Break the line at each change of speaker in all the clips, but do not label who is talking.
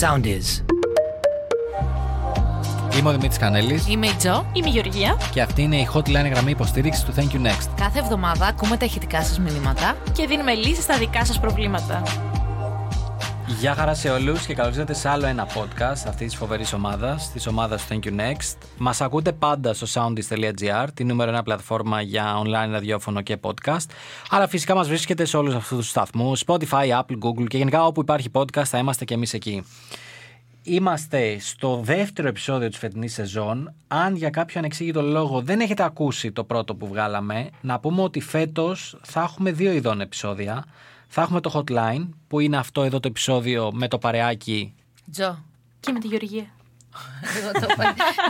Sound is.
Είμαι ο Δημήτρης Κανέλης
Είμαι η Τζο.
Είμαι η Γεωργία
και αυτή είναι η hotline γραμμή υποστήριξης του Thank you Next.
Κάθε εβδομάδα ακούμε τα ηχητικά σας μηνύματα.
και δίνουμε λύσεις στα δικά σας προβλήματα.
Γεια χαρά σε όλους και καλώς ήρθατε σε άλλο ένα podcast αυτής της φοβερής ομάδας, της ομάδας του Thank you Next. Μας ακούτε πάντα στο soundis.gr, τη νούμερο ένα πλατφόρμα για online ραδιόφωνο και podcast. Αλλά φυσικά μας βρίσκεται σε όλους αυτούς τους σταθμούς, Spotify, Apple, Google και γενικά όπου υπάρχει podcast θα είμαστε και εμείς εκεί. Είμαστε στο δεύτερο επεισόδιο της φετινής σεζόν. Αν για κάποιο ανεξήγητο λόγο δεν έχετε ακούσει το πρώτο που βγάλαμε, να πούμε ότι φέτος θα έχουμε δύο ειδών επεισόδια. Θα έχουμε το hotline, που είναι αυτό εδώ το επεισόδιο με το παρεάκι.
Τζο.
Και με τη Γεωργία.
Εγώ το πε-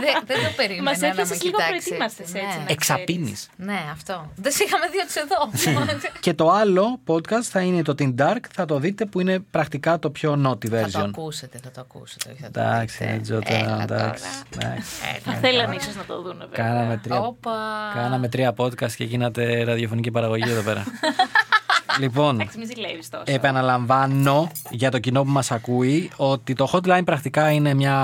δεν, δεν το περίμενα
Μας
να
έπιασες
με
λίγο
κοιτάξεις.
προετοίμαστες έτσι,
Ναι.
να
Εξαπίνης.
Ναι, αυτό. Δεν σε είχαμε δει τους εδώ.
Και το άλλο podcast θα είναι το Teen Dark, θα το δείτε που είναι πρακτικά το πιο naughty
θα το
version.
ακούσετε, θα το ακούσετε. όχι θα το
Εντάξει,
δείτε.
ε, Τζο, τώρα,
Έλα
εντάξει.
τώρα.
εντάξει.
Θα θέλανε ίσως να το δουν βέβαια.
Κάναμε τρία,
Όπα.
κάναμε τρία podcast και γίνατε ραδιοφωνική παραγωγή εδώ πέρα. λοιπόν,
Εντάξει, μη ζηλεύεις τόσο.
Επαναλαμβάνω για το κοινό που μας ακούει ότι το hotline πρακτικά είναι μια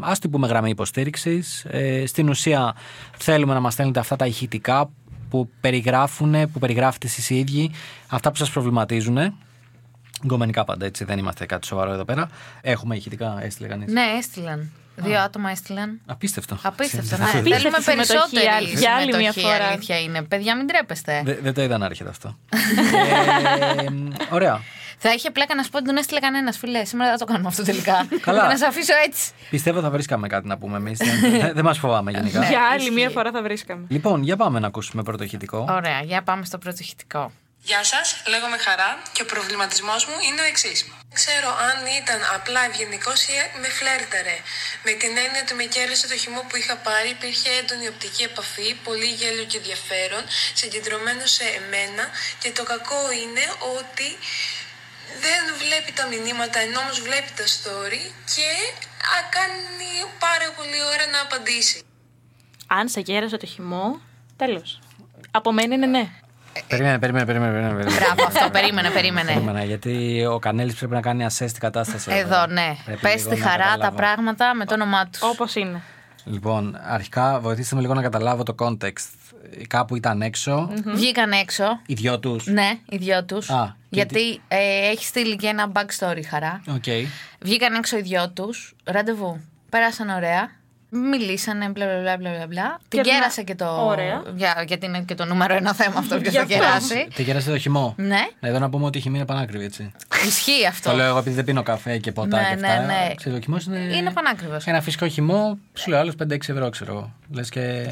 ας την πούμε γραμμή υποστήριξης. Ε, στην ουσία θέλουμε να μας στέλνετε αυτά τα ηχητικά που περιγράφουν, που περιγράφετε εσείς οι ίδιοι, αυτά που σας προβληματίζουν. Γκομενικά πάντα έτσι, δεν είμαστε κάτι σοβαρό εδώ πέρα. Έχουμε ηχητικά, έστειλε κανείς.
Ναι, έστειλαν. Δύο άτομα έστειλαν.
Απίστευτο.
Απίστευτο.
Δεν-
Ναι.
Απίστευτη
Θέλουμε
συμμετοχή,
περισσότερη
άλλη- για άλλη μια
συμμετοχή,
φορά.
αλήθεια είναι. Παιδιά, μην τρέπεστε.
Δεν, δεν το είδα να έρχεται αυτό. ε, ωραία.
Θα είχε πλάκα να σου πω ότι δεν έστειλε κανένας, φιλέ. Σήμερα δεν θα το κάνουμε αυτό τελικά.
Καλά.
Για να σε αφήσω έτσι.
Πιστεύω θα βρίσκαμε κάτι να πούμε εμείς. δεν δεν μας φοβάμαι γενικά.
Για άλλη
ισχύει.
μία φορά θα βρίσκαμε.
Λοιπόν, για πάμε να ακούσουμε πρώτο ηχητικό.
Ωραία, για πάμε στο πρώτο ηχητικό.
Γεια σας, λέγομαι Χαρά και ο προβληματισμός μου είναι ο εξής. Δεν ξέρω αν ήταν απλά ευγενικός ή με φλέρταρε. Με την έννοια ότι με κέρδισε το χυμό που είχα πάρει, υπήρχε έντονη οπτική επαφή, πολύ γέλιο και ενδιαφέρον, συγκεντρωμένο σε εμένα και το κακό είναι ότι δεν βλέπει τα μηνύματα ενώ όμως βλέπει τα story και α, κάνει πάρα πολύ ώρα να απαντήσει.
Αν σε κέρασε το χυμό, τέλος. Από μένα είναι ναι.
Περίμενε, περίμενε, περίμενε. περίμενε, περίμενε.
Μπράβο, αυτό περίμενε, περίμενε.
Περίμενα, γιατί ο Κανέλης πρέπει να κάνει assess την κατάσταση.
Εδώ, ναι.
Πρέπει
Πες
λίγο
τη
να
χαρά τα
καταλάβω.
πράγματα με το όνομά τους.
Όπως είναι.
Λοιπόν, αρχικά βοηθήστε με λίγο να καταλάβω το context. Κάπου ήταν έξω,
Βγήκαν έξω.
οι δυο τους.
Ναι, οι δυο τους.
Α, και
Γιατί ε, έχεις στείλει και ένα backstory χαρά.
Οκ.
Βγήκαν έξω οι δυο τους. Ραντεβού. Πέρασαν ωραία. Μιλήσανε, μπλα μπλα μπλα μπλα μπλα. Την
Και να-
κέρασε και το.
Ωραία.
Για, γιατί είναι και το νούμερο ένα θέμα αυτό ποιο
Γι'
θα
αυτό.
κεράσει.
Τι κέρασε το χυμό.
Ναι,
Εδώ να πούμε ότι η χυμή είναι πανάκριβη, έτσι.
ισχύει αυτό.
Το λέω εγώ επειδή δεν πίνω καφέ και ποτά
Ναι,
και
ναι,
αυτά.
ναι.
Ξέρεις, ο χυμός είναι.
Είναι πανάκριβος.
Ένα φυσικό χυμό, σου λέω άλλο 5-6 ευρώ, ξέρω εγώ. Λες και.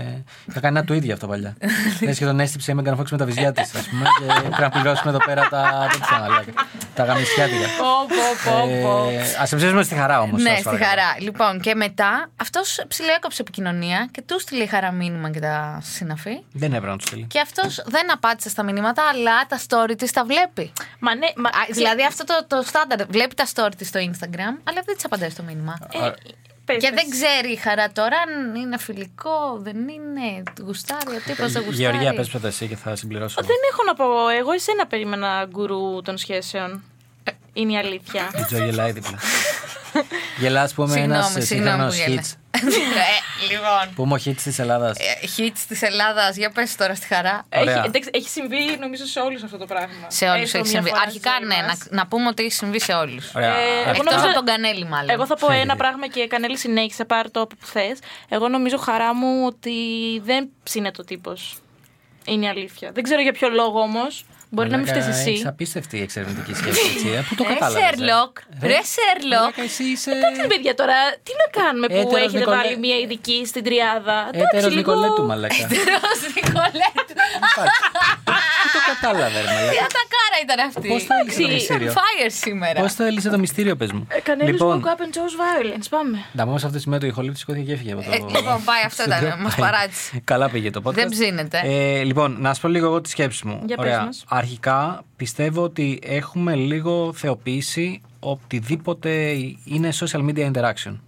Θα κάνει ένα του ίδιο αυτό παλιά. Λες και τον έστειψε η Μέγαν Φόξ με τα βυζιά της, ας πούμε. Και πρέπει να πληρώσουμε εδώ πέρα τα. τέτοια, μαλάκα. τα γαμισιάτικα.
Πω, πω, πω, πω.
Ε, Α εμψήσουμε στη χαρά όμως.
Ναι, στη χαρά. Λοιπόν, και μετά αυτός ψηλοέκοψε επικοινωνία και του στείλε η χαρά μήνυμα και τα συναφή.
Δεν έπρεπε να του στείλει.
Και αυτός δεν απάντησε στα μηνύματα, αλλά τα story της τα βλέπει.
Μα ναι, μα,
Α, δηλαδή αυτό το, το στάνταρ. Βλέπει τα story της στο Instagram, αλλά δεν της απαντάει στο μήνυμα.
Ωραία.
πες,
και
πες.
δεν ξέρει η χαρά τώρα αν είναι φιλικό, δεν είναι. Γουστάρει, ο τύπος δεν γουστάρει.
Γεωργία, πες πρώτα εσύ και θα συμπληρώσω.
Δεν έχω να πω. Εγώ εσένα περίμενα γκουρού των σχέσεων. Είναι η αλήθεια.
Η Τζο γελάει δίπλα. Γελάς, πούμε,
Συγγνώμη,
ένας
συγγνώμη
σύγχρονο
που γέλα.
hits.
ε, λοιπόν.
Πούμε ο hits της Ελλάδας;
Ε, Hits της Ελλάδας, για πες τώρα στη χαρά.
Ωραία.
Έχει, εντάξει, έχει συμβεί νομίζω σε όλους αυτό το πράγμα.
Σε όλους
Έστω
έχει
μια
συμβεί.
φορά
Αρχικά,
στη ζωή
ναι, να,
μας.
να πούμε ότι έχει συμβεί σε όλους.
Ωραία.
Ε,
Αυτά-
εγώ
Εκτός
νόμιζα-
από τον Κανέλη, μάλλον.
Εγώ θα πω ένα πράγμα και Κανέλη συνέχισε, πάρε το από που θε. Εγώ νομίζω χαρά μου ότι δεν ψήνεται ο τύπος. Είναι η αλήθεια. Δεν ξέρω για ποιο λόγο όμως. Μπορεί να μην φταίεις
Έχεις
εσύ.
απίστευτη εξερευνητική σκέψη, έτσι. ε. Πού το
Ρε
κατάλαβες.
Σέρλοκ, ρε Σέρλοκ.
Μαλάκα, Εσύ είσαι.
Εντάξει, παιδιά, τώρα τι να κάνουμε που
Έτερος
έχετε
Νικολέ-
βάλει μια ειδική στην τριάδα.
Έτερος
Εντάξει, λίγο-
Νικολέτου, μαλάκα.
Τερός Νικολέτου.
Πού το κατάλαβε, ρε
Τι
μαλάκα.
ατακάρα ήταν αυτή;
Πώς το έλυσε το
Ήταν
μυστήριο;
fire σήμερα.
Πώς το έλυσε το μυστήριο, πες μου;
Ε, Κανέλη
Λοιπόν,
woke up and chose violence. Πάμε.
να πούμε σε αυτό το σημείο το ηχολήπτης σηκώθηκε και έφυγε από το.
Ε, λοιπόν, πάει, αυτό ήταν,
στούντιο.
μας
Πάει.
παράτησε.
Καλά πήγε το podcast.
Δεν ψήνεται.
Ε, λοιπόν, να σου πω λίγο εγώ τη σκέψη μου.
Για πες μας.
Αρχικά πιστεύω ότι έχουμε λίγο θεοποίηση οτιδήποτε είναι social media interaction.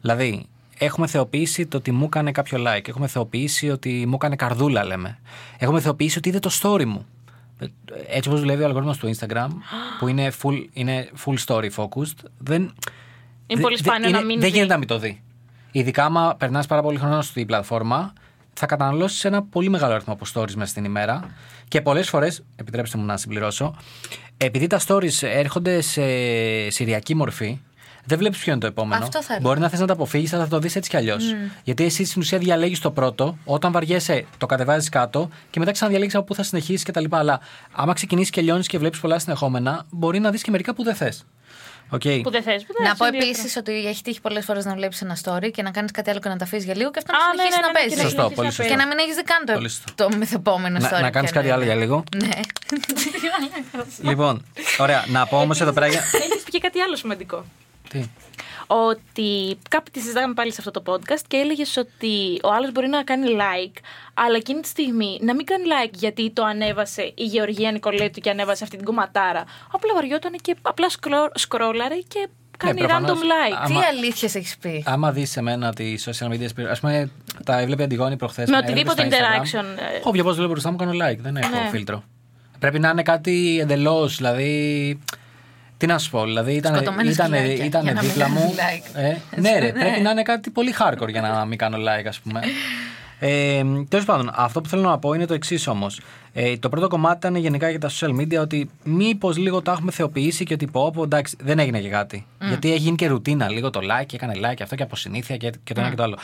Δηλαδή, έχουμε θεοποιήσει το ότι μου έκανε κάποιο like. Έχουμε θεοποιήσει ότι μου έκανε καρδούλα, λέμε. Έχουμε θεοποιήσει ότι είδε το story μου. Ε, Έτσι όπως δουλεύει ο αλγόριθμος του Instagram, που είναι full, είναι full story focused, δεν,
Είναι
Δε-
πολύ
δε-
σπάνιο
είναι-
να μην
Δεν
δει.
γίνεται να μην το δει. Ειδικά άμα περνάς πάρα πολύ χρόνο στη πλατφόρμα, θα καταναλώσεις ένα πολύ μεγάλο αριθμό από stories μέσα στην ημέρα. Και πολλές φορές, επιτρέψτε μου να συμπληρώσω, επειδή τα stories έρχονται σε σηριακή μορφή, δεν βλέπεις ποιο είναι το επόμενο.
Αυτό θα
Μπορεί να θες να το αποφύγεις, αλλά θα το δεις έτσι κι αλλιώς. Γιατί εσύ στην ουσία διαλέγεις το πρώτο, όταν βαριέσαι, το κατεβάζεις κάτω και μετά ξαναδιαλέγεις από πού θα συνεχίσεις κτλ. Αλλά άμα ξεκινήσεις και λιώνεις και βλέπεις πολλά συνεχόμενα, μπορεί να δεις και μερικά που δεν θες. Okay.
Που δεν θες.
Να πω επίσης ότι έχει τύχει πολλές φορές να βλέπεις ένα story και να κάνεις κάτι άλλο και να τα αφήσεις για λίγο και αυτό να
Α,
συνεχίσεις
ναι, ναι,
να
ναι,
παίζει.
και να
Σωστό,
συνεχίσεις
πολύ
να
σωστό.
Και να μην έχεις δει καν
Πολύ
το,
σωστό.
το μεθεπόμενο story.
Να, να κάνεις
ποιο
κάτι
είναι.
άλλο για λίγο.
Ναι.
λοιπόν, ωραία, να πω όμως εδώ πέρα. για-
Έχεις πει και κάτι άλλο σημαντικό.
Τι.
Ότι κάπου τη συζητάγαμε πάλι σε αυτό το podcast και έλεγες ότι ο άλλος μπορεί να κάνει like, αλλά εκείνη τη στιγμή να μην κάνει like γιατί το ανέβασε η Γεωργία Νικολέτου και ανέβασε αυτή την κομματάρα. Απλά βαριόταν και απλά σκρό, σκρόλαρε και κάνει
Ναι, προφανώς.
random like.
Τι
Άμα-
αλήθειες έχεις πει;
Άμα δεις σε μένα τις social media, ας πούμε, τα έβλεπε Αντιγόνη προχθές.
Με οτιδήποτε interaction, ε.
Όποιο πώ βλέπω μπροστά μου κάνω like, δεν έχω
Ναι.
φίλτρο. Πρέπει να είναι κάτι εντελώς, δηλαδή. Τι να σου πω, δηλαδή ήταν,
Σκοτωμένα
ήταν,
σκυλάκια,
ήταν
για να μην
δίπλα μου.
κάνεις like.
Ε, ναι, ρε, πρέπει να είναι κάτι πολύ hardcore για να μην κάνω like, ας πούμε. Ε, Τέλος πάντων, αυτό που θέλω να πω είναι το εξής όμως. Ε, το πρώτο κομμάτι ήταν γενικά για τα social media ότι μήπως λίγο τα έχουμε θεοποιήσει και ότι πω, πω εντάξει, δεν έγινε και κάτι. Γιατί έχει γίνει και ρουτίνα λίγο το like, και έκανε like αυτό και από συνήθεια και, και το ένα και το άλλο.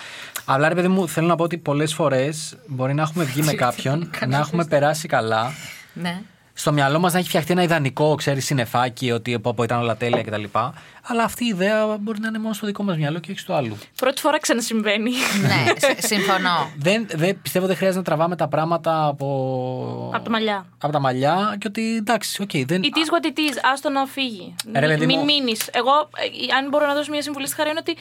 Αλλά ρε παιδί μου, θέλω να πω ότι πολλές φορές μπορεί να έχουμε βγει με κάποιον, να έχουμε περάσει καλά
Ναι.
Στο μυαλό μας να έχει φτιαχτεί ένα ιδανικό, ξέρεις, συνεφάκι, ότι πω, πω, ήταν όλα τέλεια κτλ. Αλλά αυτή η ιδέα μπορεί να είναι μόνο στο δικό μας μυαλό και όχι στο άλλο.
Πρώτη φορά ξανασυμβαίνει.
ναι, σ- συμφωνώ.
Δεν, δεν, πιστεύω δεν χρειάζεται να τραβάμε τα πράγματα από.
Από τα μαλλιά.
Από τα μαλλιά και ότι εντάξει, οκ, δεν.
It is what it is, άστο να φύγει.
Ρε, παιδί
μην
μου.
μείνεις. Εγώ, ε, αν μπορώ να δώσω μια συμβουλή στη Χαρά, είναι ότι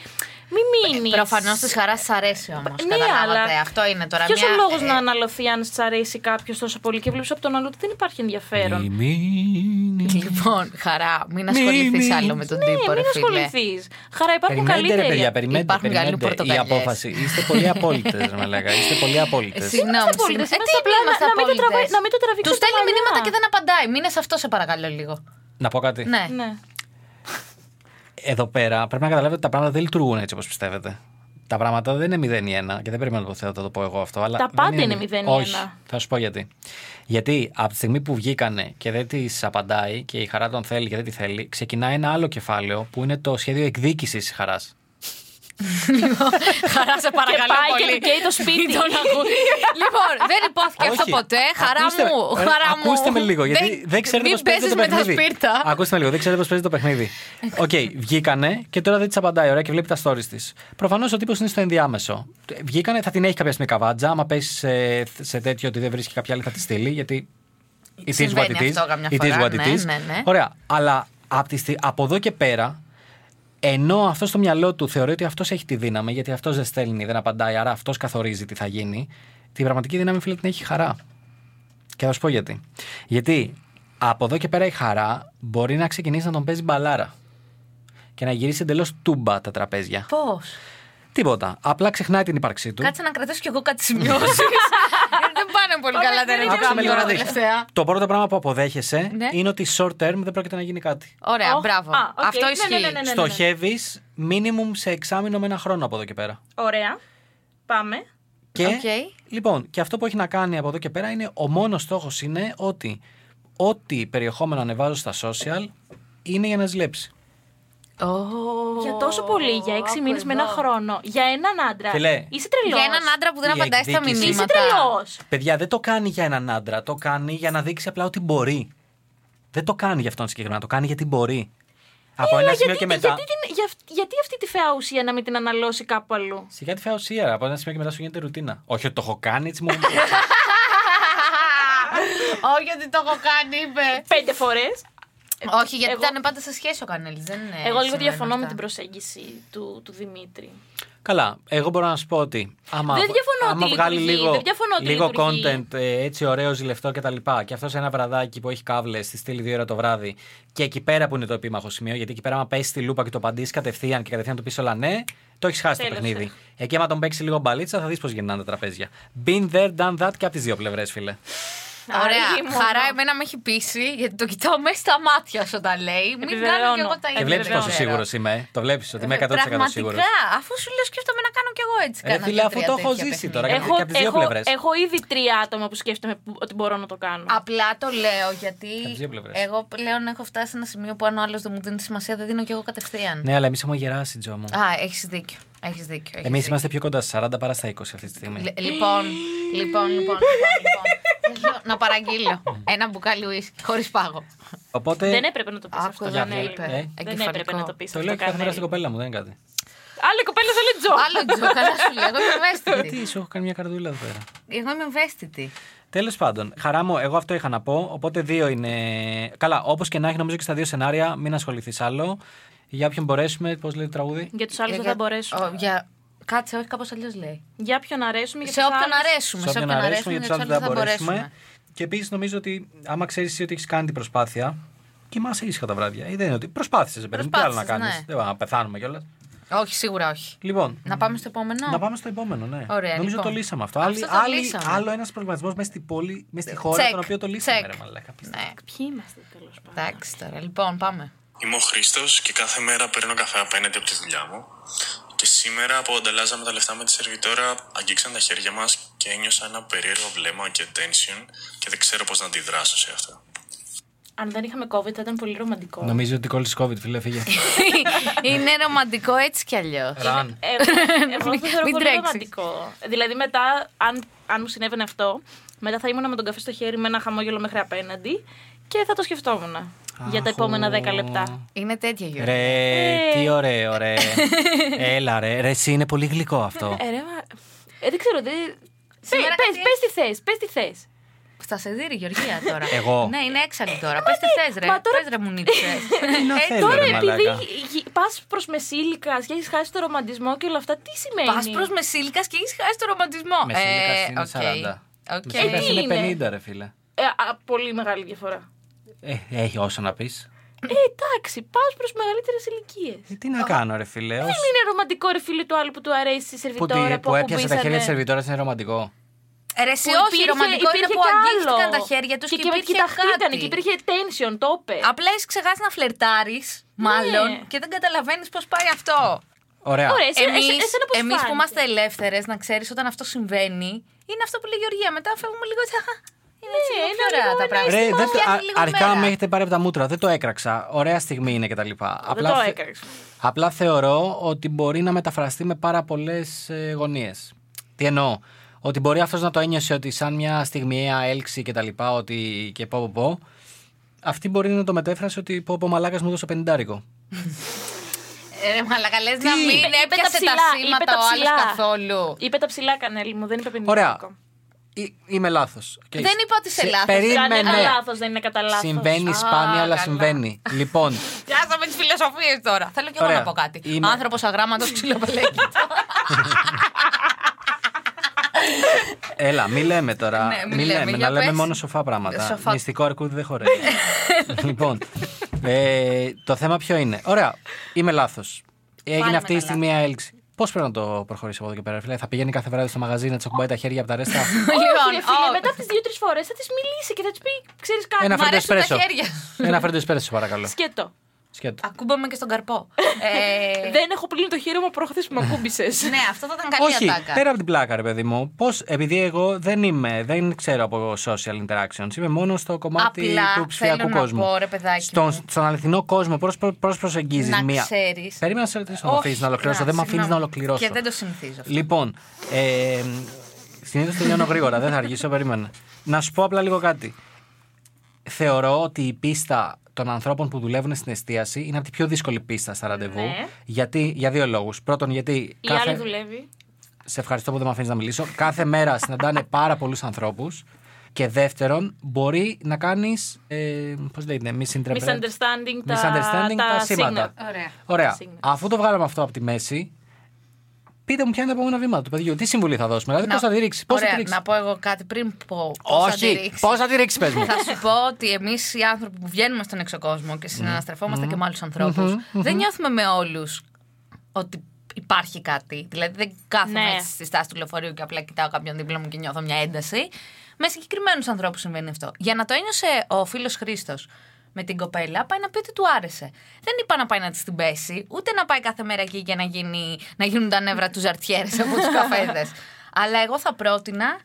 μην μείνεις.
Προφανώς της Χαράς σ' αρέσει όμως.
Ναι, αλλά.
Αυτό είναι τώρα.
Ποιος
μια-
ο λόγος
ε,
να αναλωθεί αν σ' αρέσει κάποιος τόσο πολύ και βλέπεις από τον άλλο ότι δεν υπάρχει ενδιαφέρον;
Μη μείνει.
Λοιπόν, Χαρά, μην
Μη,
ασχοληθείς
μη.
άλλο με τον
Ναι,
τύπο, ρε
μην
φίλε.
ασχοληθείς. Χαρά, υπάρχουν
Περιμένετε, ρε
καλύτεροι.
παιδιά, περιμένετε.
Υπάρχουν
περιμένετε
καλοί
η
πορτοκαλιές.
απόφαση. Είστε πολύ απόλυτες, με λέγα. Είστε πολύ απόλυτες.
Συγγνώμη,
Είμαστε απόλυτες,
συγγνώμη. Ε,
είμαστε
τι
απλά να-
είμαστε
να μην το
απόλυτες;
τραβάει- να μην το τραβήξει
Τους
από τα
στέλνει
μαλλιά.
μηνύματα και δεν απαντάει. Μείνε σε αυτό, σε παρακαλώ λίγο.
Να πω κάτι.
Ναι.
Ναι.
Εδώ πέρα πρέπει να καταλάβετε ότι τα πράγματα δεν λειτουργούν έτσι όπως πιστεύετε. Τα πράγματα δεν είναι 0 ή 1 και δεν περιμένω το θα το πω εγώ αυτό. Αλλά
Τα
δεν
πάντα είναι 0 ή
Όχι,
1.
θα σου πω γιατί. Γιατί από τη στιγμή που βγήκανε και δεν τη απαντάει και η χαρά τον θέλει και δεν τη θέλει, ξεκινάει ένα άλλο κεφάλαιο που είναι το σχέδιο εκδίκησης τη χαράς.
Χαρά, σε παρακαλώ
πάει και
πολύ.
του καίει το σπίτι.
Μην τον ακού- λοιπόν, δεν ειπώθηκε αυτό
Όχι.
ποτέ. Χαρά
Ακούστε με.
μου.
Ε,
Χαρά μου.
Ακούστε με λίγο, γιατί δεν, ξέρετε
μην
πώς παίζεται
παίζεις
το
με τα
παιχνίδι.
σπίρτα.
Ακούστε με λίγο, δεν ξέρετε πώς παίζει το παιχνίδι. Οκ, βγήκανε και τώρα δεν της απαντάει. Ωραία, και βλέπει τα stories της. Προφανώς ο τύπος είναι στο ενδιάμεσο. Βγήκανε, θα την έχει κάποια στιγμή καβάτζα. Άμα πέσει σε, σε τέτοιο ότι δεν βρίσκει κάποια άλλη, θα τη στείλει. Γιατί. It is what
Συμβαίνει
it is.
αυτό καμιά
It is
φορά,
what it
ναι,
is.
ναι, ναι.
Ωραία. Αλλά από, τη στι- από εδώ και πέρα, ενώ αυτό στο μυαλό του θεωρεί ότι αυτός έχει τη δύναμη, γιατί αυτός δεν στέλνει, δεν απαντάει, άρα αυτός καθορίζει τι θα γίνει, την πραγματική δύναμη, φίλε, την έχει η χαρά. Και θα σου πω γιατί. Γιατί από εδώ και πέρα η χαρά μπορεί να ξεκινήσει να τον παίζει μπαλάρα. Και να γυρίσει εντελώς τούμπα τα τραπέζια.
Πώς;
Τίποτα. Απλά ξεχνάει την ύπαρξή του.
Κάτσε να κρατήσω κι εγώ κάτι σημειώσεις. δεν πάνε πολύ καλά τα
δεν
ρεύματα
Άκουσε με λίγο να δεις.
τελευταία.
Το πρώτο πράγμα που αποδέχεσαι
Ναι.
είναι ότι short term δεν πρόκειται να γίνει κάτι.
Ωραία,
Οχ,
μπράβο.
α, οκ.
Αυτό
Ναι,
ισχύει.
ναι, ναι, ναι, ναι.
Στοχεύεις minimum σε εξάμηνο με ένα χρόνο από εδώ και πέρα.
Ωραία. Πάμε.
Και
Οκ.
λοιπόν, και αυτό που έχει να κάνει από εδώ και πέρα είναι ο μόνος στόχος είναι ότι ό,τι περιεχόμενο ανεβάζω στα social είναι για να ζηλέψει.
Ω,
Για τόσο πολύ, για έξι
άκου
μήνες με
εδώ.
ένα χρόνο. Για έναν άντρα.
Φίλε.
Είσαι τρελός.
Για έναν άντρα που δεν
Η
απαντάει στα
εκδίκηση.
Είσαι
μηνύματα.
τρελός.
Παιδιά, δεν το κάνει για έναν άντρα. Το κάνει για να δείξει απλά ότι μπορεί. Δεν το κάνει για αυτόν συγκεκριμένα. Το κάνει γιατί μπορεί. Από ένα σημείο
γιατί,
και μετά.
Γιατί, την- για, αυ- γιατί αυτή τη φαιά ουσία να μην την αναλώσει κάπου αλλού;
Σιγά τη φαία ουσία. Από ένα σημείο και μετά σου γίνεται ρουτίνα. Όχι ότι το έχω κάνει, έτσι μου.
Όχι, ότι το έχω κάνει, είπε.
Πέντε φορές.
Όχι, γιατί
εγώ-
ήταν πάντα σε σχέση ο Κανέλης. Δεν είναι.
Εγώ λίγο
συμβαίνουν
διαφωνώ με
αυτά.
την προσέγγιση του, του Δημήτρη.
Καλά, εγώ μπορώ να σου πω ότι άμα,
Δεν διαφωνώ
άμα
ότι
βγάλει
λειτουργεί,
λίγο,
δεν διαφωνώ ότι
λίγο
λειτουργεί.
content ε, έτσι ωραίο, ζηλευτό κτλ. Και, και αυτός σε ένα βραδάκι που έχει κάβλες στη στήλη δύο ώρα το βράδυ και εκεί πέρα που είναι το επίμαχο σημείο, γιατί εκεί πέρα, άμα πέσει τη λούπα και το απαντήσεις κατευθείαν και κατευθείαν το πεις όλα ναι, το έχεις χάσει το
Τέλος,
παιχνίδι.
ε.
Εκεί, άμα τον παίξει λίγο μπαλίτσα, θα δεις πώς γυρνάνε τα τραπέζια. Been there, done that και από τις δύο πλευρές, φίλε.
Ωραία.
Αλίμονο.
Χαρά εμένα με έχει πείσει γιατί το κοιτάω μέσα στα μάτια σου όταν λέει. Μην κάνω
Επιβεβαιώνω.
κι εγώ τα
Ε,
ίδια.
βλέπεις πόσο
Βέβαια.
σίγουρος είμαι. ε. Το βλέπεις ότι είμαι 100%
Πραγματικά,
σίγουρος.
αφού σου λέω σκέφτομαι να κάνω κι εγώ έτσι.
Ρε
κάνα
φίλε,
δύο,
αφού
τρία
το έχω
τέτοια
ζήσει
παιχνίδια.
τώρα.
Έχω,
και από τις δύο
έχω,
πλευρές.
έχω ήδη τρία άτομα που σκέφτομαι που- ότι μπορώ να το κάνω.
Απλά το λέω γιατί
Από τις δύο πλευρές.
εγώ πλέον έχω φτάσει σε ένα σημείο που αν ο άλλος δεν μου δίνει σημασία, δεν δίνω κι εγώ κατευθείαν.
Ναι, αλλά εμείς έχουμε γεράσει, Τζο μου.
Α, έχεις δίκιο. Έχεις δίκιο. έχεις
Εμείς
δίκιο.
είμαστε πιο κοντά στα 40 παρά στα 20 αυτή τη στιγμή.
Λ- Λοιπόν, λοιπόν, λοιπόν, λοιπόν, λοιπόν. Θέλω να παραγγείλω ένα μπουκάλι ουίσκι χωρίς πάγο.
Οπότε.
Δεν έπρεπε να το πεις
Άκου
αυτό.
εδώ
Για
τι
Κανέλη.
είπε.
Ε,
Δεν
Εγκεφαλικό.
έπρεπε να το πεις
Το
αυτό.
λέω και κάθε μέρα στην
Κανέλη.
κοπέλα μου, δεν είναι κάτι.
Άλλη κοπέλα, άλλη τζο.
Άλλο τζο, καλά σου λέω. Εγώ είμαι ευαίσθητη.
Τι, σου έχω κάνει μια καρδούλα εδώ πέρα.
Εγώ είμαι ευαίσθητη.
Τέλος πάντων, χαρά μου, εγώ αυτό είχα να πω. Οπότε δύο είναι. Καλά, όπως και να έχει, νομίζω και στα δύο σενάρια, μην ασχοληθείς άλλο. Για όποιον μπορέσουμε, πώς λέει το τραγούδι;
Για τους άλλους δεν
Για-
θα μπορέσουμε.
Ο, για... Κάτσε, όχι, κάπως αλλιώς λέει.
Για ποιον αρέσουμε. για
Σε
τους
όποιον
άλλους.
αρέσουμε.
Σε όποιον αρέσουμε, για τους άλλους
άλλους
δεν θα μπορέσουμε. Και επίσης νομίζω ότι άμα ξέρεις ότι έχεις κάνει την προσπάθεια, κοιμάσαι ήσυχα τα βράδια. Ή δεν είναι ότι προσπάθησες, παιδί μου, τι άλλο να
Προσπάθησες,
κάνεις.
ναι.
Δεν πάμε να πεθάνουμε κιόλας.
Όχι, σίγουρα όχι.
Λοιπόν,
Να πάμε στο επόμενο;
να πάμε στο επόμενο, ναι.
Ωραία,
νομίζω
λοιπόν.
το λύσαμε αυτό.
Αυτό
Άλλη-
το
άλλη-
λύσαμε.
άλλο ένας προβληματισμός μέσα στην πόλη, μέσα στη χώρα,
Τσεκ,
τον οποίο το λύσαμε.
τσεκ.
Ρε, μαλάκα.
Ναι,
Ποιοι είμαστε τέλος πάντων.
εντάξει τώρα. Λοιπόν, πάμε.
Είμαι ο Χρήστος και κάθε μέρα παίρνω καφέ απέναντι από τη δουλειά μου. Και σήμερα που ανταλλάζαμε τα λεφτά με τη σερβιτόρα, αγγίξαν τα χέρια μα και ένιωσα ένα περίεργο βλέμμα και tension και δεν ξέρω πώ να αντιδράσω σε αυτό.
Αν δεν είχαμε COVID θα ήταν πολύ ρομαντικό.
Νομίζω ότι κόλλησε COVID, φίλε, φύγε.
Είναι ρομαντικό έτσι κι αλλιώ.
Ραν.
Εγώ, εγώ το θεωρώ
Μην
πολύ
τρέξεις.
ρομαντικό. Δηλαδή μετά, αν, αν μου συνέβαινε αυτό, μετά θα ήμουν με τον καφέ στο χέρι με ένα χαμόγελο μέχρι απέναντι και θα το σκεφτόμουν για τα επόμενα 10 λεπτά.
Είναι τέτοια Γιώργο.
Ρε, τι ωραίο, ρε. Έλα, ρε. Ρε, εσύ είναι πολύ γλυκό αυτό.
Ε, ρε, μα... ε, δεν ξέρω, δεν...
Σήμερα
πες,
κάτι-
πες τι θες, πες τι θες.
Θα σε δει η Γεωργία τώρα.
Εγώ.
Ναι, είναι έξαλλη τώρα. Πες τι θες, ρε.
μα τώρα-
Πες, ρε με έπνιξες.
Τι να
Ε,
θέλω,
Τώρα
ρε,
επειδή
μαλάκα.
πας προς μεσήλικας και έχεις χάσει το ρομαντισμό και όλα αυτά, τι σημαίνει;
Πας προς μεσήλικας και έχεις χάσει το ρομαντισμό.
Μεσήλικας
Ε,
είναι
οκ.
40.
Οκ.
Μεσήλικας
τι
είναι
είναι;
50, ρε, φίλε.
Ε, α, πολύ μεγάλη διαφορά.
Ε, έχει όσο να πεις.
Ε, εντάξει, πας προς μεγαλύτερες ηλικίες.
τι να κάνω, ρε, φίλε. ως-
Δεν είναι ρομαντικό ρε φίλε του άλλου που του αρέσει η
Που,
σερβιτόρα
τη- που έπιασε τα χέρια της
τη
σερβιτόρας είναι ρομαντικό.
Ε, Ρε, εσύ
Που
όχι,
υπήρχε-
ρομαντικό είναι
υπήρχε
που
κι
αγγίχτηκαν
άλλο.
τα χέρια τους και,
και, και,
υπήρχε
κοιταχτήκανε
κάτι.
και υπήρχε tension, το είπε.
Απλά έχεις ξεχάσει να φλερτάρεις, μάλλον,
Ναι.
και δεν καταλαβαίνεις πώς πάει αυτό.
Ωραία.
Ωραία, εσύ,
Εμείς,
εσένα, εσένα πώς
εμείς που
φάνηκε;
είμαστε ελεύθερες, να ξέρεις όταν αυτό συμβαίνει, είναι αυτό που λέει η Γεωργία. Μετά φεύγουμε λίγο. «Χαχα, Είναι έτσι
Ναι,
λίγο
είναι
πιο ωραία
λίγο
τα
ένα
πράγματα.
Ρε, δεν το,
Φτιάχνει
α-
λίγο
αρχικά
μέρα.
με έχετε πάρει από τα μούτρα. Δεν το έκραξα. Ωραία στιγμή είναι κτλ. Απλά,
το
θε-
έκραξα.
απλά θεωρώ ότι μπορεί να μεταφραστεί με πάρα πολλές ε, γωνίες. Τι εννοώ; Ότι μπορεί αυτός να το ένιωσε ότι σαν μια στιγμιαία έλξη και τα λοιπά, ότι και πω πω πω. Αυτή μπορεί να το μετέφρασε ότι πω πω μαλάκας μου δώσε πενιντάρικο.
Ε, Ρε μαλακα, λες να
Τι;
μην
Είπε- είπε
έπιασε τα
ψηλά, είπε
σήματα
τα
ο άλλος
ψηλά.
καθόλου.
Είπε τα ψηλά κανέλη μου, δεν είπε πενήντα.
Ωραία. Ή- Είμαι λάθος.
Δεν είπα ότι είσαι λάθος.
Κανένα
Περίμενε.
λάθος δεν είναι κατά λάθος.
Συμβαίνει
Α,
σπάνια, αλλά
καλά.
συμβαίνει. λοιπόν,
Πιάσαμε τις φιλοσοφίες τώρα. Θέλω και εγώ
Ωραία.
να πω κάτι.
Είμαι-
Άνθρωπος αγράμματος ξυλοπελέκητο.
Έλα, μη λέμε τώρα.
Ναι, μη
μη
λέμε,
λέμε,
για
να λέμε
πες.
μόνο σοφά πράγματα.
Σοφά.
Μυστικό αρκούδι δεν χωράει. λοιπόν, ε, το θέμα ποιο είναι; Ωραία, είμαι λάθος. Έγινε
Πάλι
αυτή η
με τα
στιγμή έλξη. Πώς πρέπει να το προχωρήσει από εδώ και πέρα, φίλε; Θα πηγαίνει κάθε βράδυ στο μαγαζί να της ακουμπάει τα χέρια από τα ρέστα;
Όχι,
Λοιπόν,
ρε φίλε,
ω,
μετά από τις δύο-τρεις φορές θα της μιλήσει και θα της πει: Ξέρεις κάτι.
Ένα
μ'
φρέντο
αρέσουν τα
εσπρέσο.
χέρια.
Ένα φρέντο εσπρέσο, σε παρακαλώ.
Σκέτο.
Σκέτο.
Ακούμπαμε και στον καρπό. Ε,
Δεν έχω πλύνει το χέρι μου προχθές που με ακούμπησες.
Ναι, αυτό θα ήταν καλή
Όχι,
ατάκα.
πέρα από την πλάκα, ρε παιδί μου. Πώς, επειδή εγώ δεν είμαι, δεν ξέρω από social interactions. Είμαι μόνο στο κομμάτι
Απλά
του ψηφιακού
θέλω να
κόσμου.
πω, ρε παιδάκι
στον,
μου.
στον αληθινό κόσμο, πώς πώς προσεγγίζεις
Να
μία.
ξέρεις.
Περίμενα να σε ρωτήσω να με
Όχι,
αφήσεις να ολοκληρώσω.
να,
δεν με αφήνεις να
συγγνώμη.
ολοκληρώσω.
Και δεν το συνηθίζω. αυτό.
Λοιπόν, ε, συνήθως τελειώνω γρήγορα, δεν θα αργήσω, περίμενα. Να σου πω απλά λίγο κάτι. Θεωρώ ότι η πίστα των ανθρώπων που δουλεύουν στην εστίαση είναι από τη πιο δύσκολη πίστα στα ραντεβού.
Ναι.
Γιατί, για δύο λόγους. Πρώτον, γιατί.
Η άλλη δουλεύει.
Σε ευχαριστώ που δεν με αφήνεις να μιλήσω. Κάθε μέρα συναντάνε πάρα πολλούς ανθρώπους. Και δεύτερον, μπορεί να κάνεις. Ε, Πώς λέγεται, misinterpret-
Misunderstanding τα,
misunderstanding τα, σήματα.
signal.
Ωραία.
Ωραία.
Signal.
Αφού το βγάλαμε αυτό από τη μέση, πείτε μου ποια είναι τα επόμενα βήματα του παιδιού. Τι συμβουλή θα δώσουμε, δηλαδή πώς θα τη ρίξεις. Πώς θα
Ωραία,
τη ρίξεις;
να πω εγώ κάτι πριν πω. πώς θα τη
Όχι,
ρίξεις.
πώς θα τη ρίξεις, πες μου.
Θα σου πω ότι εμείς οι άνθρωποι που βγαίνουμε στον εξωκόσμο και συναναστρεφόμαστε και με άλλους ανθρώπους, δεν νιώθουμε με όλους ότι υπάρχει κάτι. Δηλαδή δεν κάθομαι
Ναι.
έτσι στη στάση του λεωφορείου και απλά κοιτάω κάποιον δίπλα μου και νιώθω μια ένταση. Με συγκεκριμένους ανθρώπους συμβαίνει αυτό. Για να το ένιωσε ο φίλος Χρήστος με την κοπέλα, πάει να πει ότι του άρεσε. Δεν είπα να πάει να της την πέσει, ούτε να πάει κάθε μέρα εκεί και να, γίνει, να γίνουν τα νεύρα τους ζαρτιέρες από τους καφέδες. Αλλά εγώ θα πρότεινα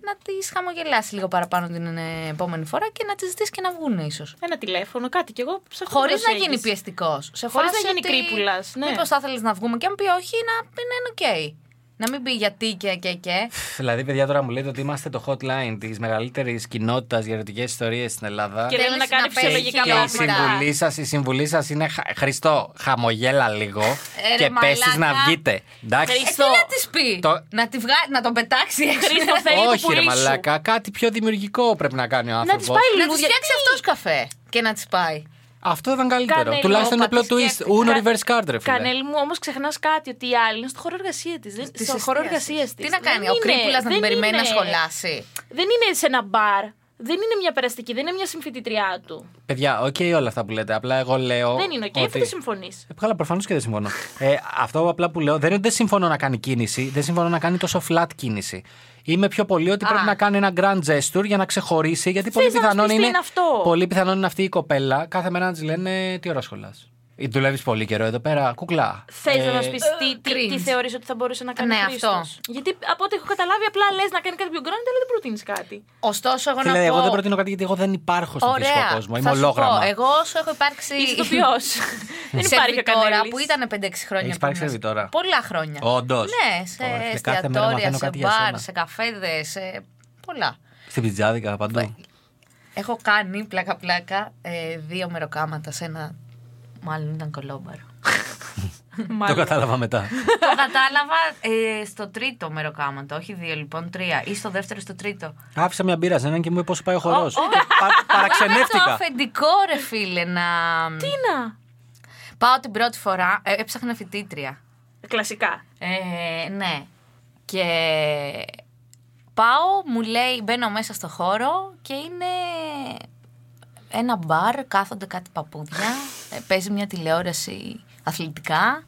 να τη χαμογελάσεις λίγο παραπάνω την ε, επόμενη φορά και να τη ζητήσεις και να βγουν ίσως.
Ένα τηλέφωνο, κάτι κι εγώ σε
Χωρίς να γίνει πιεστικός.
Χωρίς να γίνει creepουλας, ναι.
Μήπως θα ήθελε να βγούμε και αν πει όχι, να πει ναι, είναι οκ. Να μην πει γιατί και και και.
Δηλαδή, παιδιά, τώρα μου λέτε ότι είμαστε το hotline της μεγαλύτερης κοινότητας για ερωτικές ιστορίες στην Ελλάδα.
Και λέμε να
Θέλεις
κάνει
να
φυσιολογικά
πέσει
Και η
πράγματα.
συμβουλή σας η συμβουλή σας είναι χα- Χρήστο, χαμογέλα λίγο
Ε, ρε,
και πες της να
μαλάκα.
βγείτε. Εντάξει.
Ε, τι
Χρήστο.
να της πει,
Το-
να, τη βγα... να τον πετάξει έξω.
Χρήστο, θέλει το
Όχι, ρε
πουλί σου.
μαλάκα, κάτι πιο δημιουργικό πρέπει να κάνει ο
Να
άνθρωπος.
τη πάει
να της
λουλούδια.
φτιάξει αυτός καφέ και να της πάει.
Αυτό ήταν καλύτερο.
Κανέλη,
Τουλάχιστον είναι
όπα,
απλό
τι
twist.
σκέφτηκα.
Uno
Κα-
reverse card, ρε φίλε.
Κανέλη μου, όμως ξεχνάς κάτι ότι η άλλη είναι στο χώρο εργασίας της. Στο
Της
χώρο
εστίασης.
εργασίας της.
Τι να κάνει, ο creepουλας να την περιμένει να σχολάσει;
Δεν είναι σε ένα μπαρ. Δεν είναι μια περαστική, δεν είναι μια συμφοιτήτριά του.
Παιδιά, οκ όλα αυτά που λέτε. Απλά εγώ λέω.
δεν είναι οκ,
ότι...
αφού δεν συμφωνείς.
Ε, Καλά, προφανώς και δεν συμφωνώ. Ε, αυτό απλά που λέω δεν είναι ότι δεν συμφωνώ να κάνει κίνηση, δεν συμφωνώ να κάνει τόσο flat κίνηση. Είμαι πιο πολύ ότι πρέπει να κάνει ένα grand gesture για να ξεχωρίσει, γιατί πολύ
να μας
πιθανόν
πεις τι
είναι,
είναι αυτό;
πολύ πιθανόν είναι αυτή η κοπέλα κάθε μέρα να της λένε Τι ώρα σχολάς; Δουλεύεις πολύ καιρό εδώ πέρα, κουκλά.
Θες να
Ε,
μας πεις τι, τι, τι
cringe.
θεωρείς ότι θα μπορούσε να κάνει
Ναι,
ο Χρήστος;
αυτό.
Γιατί από ό,τι έχω καταλάβει, απλά λες να κάνει κάτι πιο γκρόνι, αλλά δεν προτείνεις κάτι.
Ωστόσο, εγώ
Φίλε,
να πω.
εγώ δεν προτείνω κάτι γιατί εγώ δεν υπάρχω στον
Ωραία.
φυσικό κόσμο. Είμαι
θα σου
ολόγραμμα.
πω, εγώ όσο έχω υπάρξει.
Είσαι ηθοποιό. δεν υπάρχει ο
σερβιτόρα
κανένα.
που ήταν 5-6 χρόνια.
Έχεις
πριν
υπάρξει
μέσα.
σερβιτόρα;
Πολλά χρόνια.
Όντως.
Ναι, σε
Ωραία, φίλε, κάθε μέρα
εστιατόρια,
μαθαίνω
σε
κάτι για
μπαρ,
σένα.
σε καφέδες, σε. Πολλά.
Στην πιτζάδικα παντού.
Έχω κάνει πλάκα-πλάκα ε, δύο μεροκάματα σε ένα. Μάλλον ήταν κολόμπαρο.
Το κατάλαβα μετά.
το κατάλαβα ε, στο τρίτο μεροκάματο, όχι δύο λοιπόν, τρία. Ή στο δεύτερο, στο τρίτο.
Άφησα μια μπύρα σε έναν και μου είπες πόσο πάει ο χορός.
Ω,
Πα,
Το
παραξενεύτηκα.
αφεντικό, ρε φίλε, να.
Τι να;
Πάω την πρώτη φορά, ε, έψαχνα φοιτήτρια.
Κλασικά.
Ε, ναι. Και πάω, μου λέει, μπαίνω μέσα στο χώρο και είναι ένα μπαρ, κάθονται κάτι παππούδια, ε, παίζει μια τηλεόραση αθλητικά.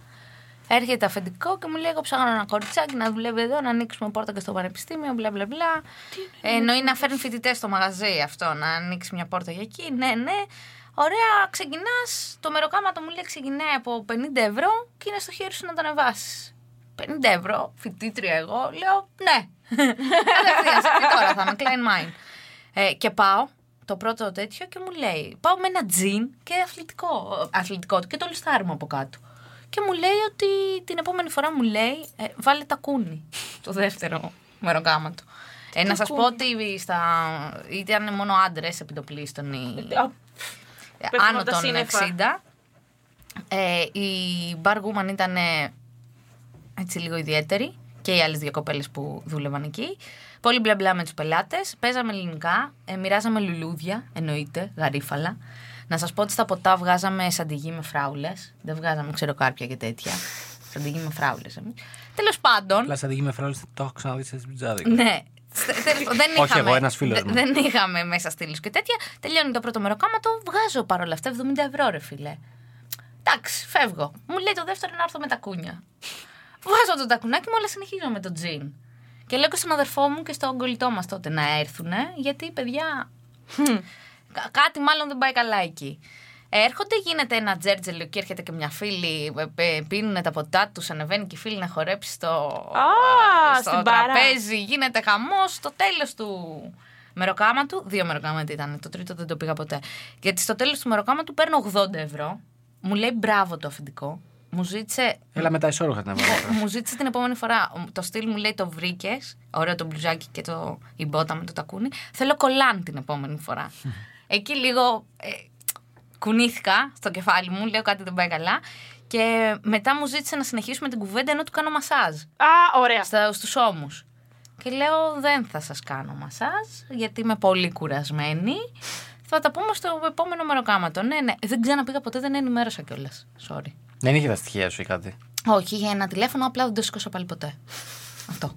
Έρχεται αφεντικό και μου λέει: Εγώ ψάχνω ένα κοριτσάκι να δουλεύει εδώ, να ανοίξουμε πόρτα και στο πανεπιστήμιο, μπλα μπλα μπλα. Ε, εννοεί να φέρνει φοιτητές στο μαγαζί αυτό, να ανοίξει μια πόρτα για εκεί. Ναι, ναι. Ωραία, ξεκινάς. Το μεροκάματο μου λέει ξεκινάει από 50 ευρώ και είναι στο χέρι σου να το ανεβάσεις. 50 ευρώ, φοιτήτρια εγώ, λέω ναι. Κατευθείαν, τώρα θα είμαι, Klein Mine. Ε, και πάω, το πρώτο τέτοιο και μου λέει, πάω με ένα τζιν και αθλητικό, αθλητικό του και το λιστάρι μου από κάτω. Και μου λέει ότι την επόμενη φορά μου λέει, ε, βάλε τα κούνι, το δεύτερο μεροκάματο. Ε, να σας πω ότι στα... ήταν μόνο άντρες επιτοπλίστων οι...
Α, πέφτουν
άνω
τα
των
σύννεφα.
60. Ε, η bar woman ήταν ε, έτσι λίγο ιδιαίτερη και οι άλλες δύο κοπέλες που δούλευαν εκεί. Πολύ μπλα μπλα με τους πελάτες. Παίζαμε ελληνικά. Ε, μοιράζαμε λουλούδια, εννοείται, γαρίφαλα. Να σας πω ότι στα ποτά βγάζαμε σαντιγί με φράουλες. Δεν βγάζαμε ξεροκάρπια και τέτοια. Σαντιγί με φράουλες. Τέλος πάντων.
Αλλά σαν δική με φράουλες το έχω ξαναδεί σε πιτζάδικα.
Ναι. Στε- τέλος πάντων, δεν
Όχι
είχαμε,
εγώ, ένας φίλος
δε-
μου.
Δεν είχαμε μέσα στήλους και τέτοια. Τελειώνει το πρώτο μεροκάματο, βγάζω παρόλα αυτά 70 ευρώ, ρε φίλε. Εντάξει, φεύγω. Μου λέει το δεύτερο να έρθω με τα κούνια. Βγάζω το τακουνάκι μου, αλλά συνεχίζω με το τζιν. Και λέω και στον αδερφό μου και στον κολλητό μας τότε να έρθουν, γιατί παιδιά. κα- κάτι μάλλον δεν πάει καλά εκεί. Έρχονται, γίνεται ένα τζέρτζελο και έρχεται και μια φίλη, πίνουν τα ποτά τους, ανεβαίνει και η φίλη να χορέψει στο,
Α,
στο
στην μπάρα.
τραπέζι, γίνεται χαμός στο τέλος του μεροκάματου. Δύο μεροκάματοι ήταν, το τρίτο δεν το πήγα ποτέ. Γιατί στο τέλος του μεροκάματου παίρνω 80 ευρώ. Μου λέει μπράβο το αφεντικό. Μου ζήτησε
Έλα μετά ισόρουχα την εβδομάδα.
μου ζήτησε την επόμενη φορά. Το στυλ μου λέει το βρήκες. Ωραίο το μπλουζάκι και το, η μπότα με το τακούνι. Θέλω κολάν την επόμενη φορά. Εκεί λίγο ε, κουνήθηκα στο κεφάλι μου, λέω κάτι δεν πάει καλά. Και μετά μου ζήτησε να συνεχίσουμε την κουβέντα ενώ του κάνω μασάζ
Α, ωραία.
στα, στους ώμους. Και λέω δεν θα σας κάνω μασάζ γιατί είμαι πολύ κουρασμένη. Θα τα πούμε στο επόμενο μεροκάματο. Ναι, ναι. Δεν ξαναπήγα ποτέ, δεν ενημέρωσα κιόλας. Sorry.
Δεν είχε τα στοιχεία σου ή κάτι;
Όχι, για ένα τηλέφωνο απλά δεν το σήκωσα πάλι ποτέ. Αυτό.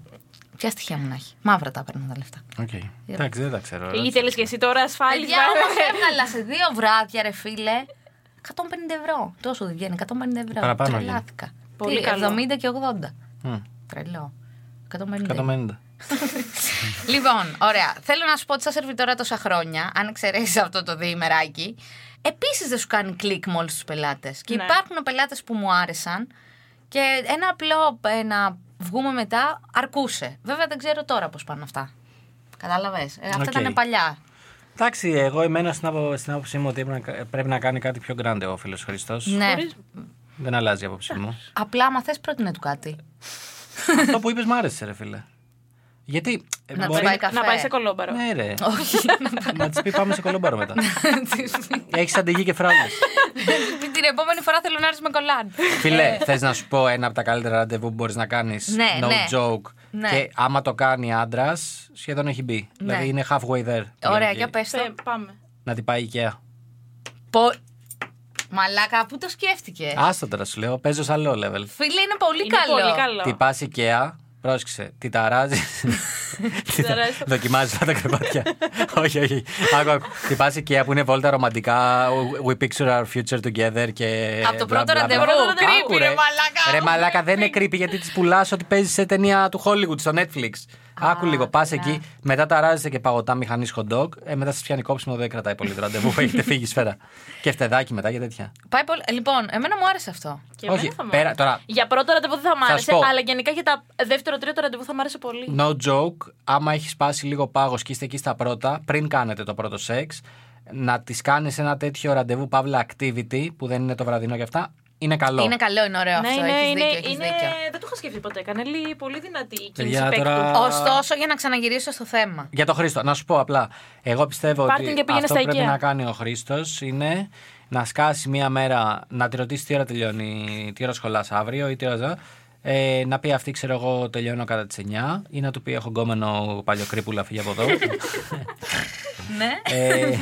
Ποια στοιχεία μου να έχει; Μαύρα τα έπαιρνα τα λεφτά.
Οκ. Εντάξει, δεν τα ξέρω.
Ήθελε και εσύ τώρα ασφάλιση.
Παιδιά, όμως έβγαλα σε δύο βράδια, ρε φίλε. 150 ευρώ. Τόσο δεν βγαίνει. 150 ευρώ.
Παραπάνω βγαίνει.
Τρελάθηκα.
Πολύ
Τι,
καλό.
70 και 80.
Μμ,
Τρελό. 150.
150.
λοιπόν, ωραία. Θέλω να σου πω ότι σαν σερβιτόρα τόσα χρόνια, αν εξαιρέσεις αυτό το διημεράκι, επίσης δεν σου κάνει κλικ με όλους τους πελάτες. Και
Ναι.
υπάρχουν πελάτες που μου άρεσαν και ένα απλό ε, να βγούμε μετά αρκούσε. Βέβαια δεν ξέρω τώρα πώς πάνε αυτά. Κατάλαβες; αυτά
Οκ.
ήταν παλιά.
Εντάξει, εγώ εμένα στην, άπο- στην άποψή μου ότι πρέπει να, πρέπει να κάνει κάτι πιο grande ο φίλος Χρήστος.
Ναι.
Χωρίς-
Δεν αλλάζει η άποψή μου.
Απλά, άμα θες, πρότεινε του κάτι.
Αυτό που είπες μ' άρεσε, ρε φίλε. Γιατί. ε,
Να
μπορεί-
πάει καφέ.
Να πάει σε κωλόμπαρο.
Ναι, ρε.
Όχι.
να της πει πάμε σε κωλόμπαρο μετά. Έχεις αντιγεί και φράγε.
Την επόμενη φορά θέλω να έρθεις με κολλάν.
Φίλε, θες να σου πω ένα από τα καλύτερα ραντεβού που μπορείς να κάνεις;
Ναι,
no
ναι.
joke.
Ναι.
Και άμα το κάνει άντρας, σχεδόν έχει μπει. Δηλαδή είναι halfway there.
Ωραία,
Δηλαδή,
για πες το.
Ε, πάμε.
Να την πάει η IKEA.
Πο... Μαλάκα, πού το σκέφτηκες;
Άστο τώρα σου λέω, παίζω σε άλλο level.
Φίλε, είναι πολύ
Είναι
καλό.
πολύ καλό.
Τι πα IKEA, πρόσεξε, τι ταράζει.
ταράζεις το-
Δοκιμάζει τα κρεβάτια. όχι, όχι. Άκου, άκου. Τι πα IKEA που είναι βόλτα ρομαντικά. We picture our future together και.
Από το
bla,
πρώτο
bla, bla.
ραντεβού.
Άκου,
Creepy, ρε μαλάκα.
Ρε μαλάκα δεν είναι creepy γιατί τη πουλάς ότι παίζεις σε ταινία του Hollywood στο Netflix. Άκου λίγο, πας εκεί, μετά ταράζεσαι και παγωτά μηχανής hot dog, ε, μετά σα πιάνει κόψιμο, δεν κρατάει πολύ το ραντεβού. Έχετε φύγει σφαίρα. Και φτεδάκι μετά και τέτοια.
Πάει πολύ... Λοιπόν, εμένα μου άρεσε αυτό.
Και
Όχι,
εμένα θα μ'
πέρα-
άρεσε.
τώρα-
Για πρώτο ραντεβού δεν θα μ'
Θα
άρεσε,
σου πω.
αλλά γενικά για τα δεύτερο-τρίτο ραντεβού θα μ' άρεσε πολύ.
No joke, άμα έχεις σπάσει λίγο πάγος και είστε εκεί στα πρώτα, πριν κάνετε το πρώτο σεξ, να τη κάνεις ένα τέτοιο ραντεβού παύλα activity που δεν είναι το βραδινό και αυτά, είναι καλό.
Είναι καλό, είναι ωραίο
Ναι,
αυτό.
είναι,
έχεις
είναι,
δίκιο, έχεις
είναι,
δίκιο.
δεν το είχα σκεφτεί ποτέ. Κανέλη πολύ δυνατή η κίνηση
Παιδιά,
παίκτου.
τώρα-
Ωστόσο, για να ξαναγυρίσω στο θέμα.
Για τον Χρήστο, να σου πω απλά. Εγώ πιστεύω
Πάρτιν
ότι
και πήγαινε
αυτό
στα
που πρέπει
IKEA.
να κάνει ο Χρήστος είναι να σκάσει μία μέρα, να τη ρωτήσει τι ώρα τελειώνει, τι ώρα σχολάς αύριο ή τι ώρα. ζω, Ε, να πει αυτή, ξέρω εγώ, τελειώνω κατά τις 9 ή να του πει έχω γκόμενο παλιοκρύπουλα, φύγει από εδώ.
Ναι.
ε,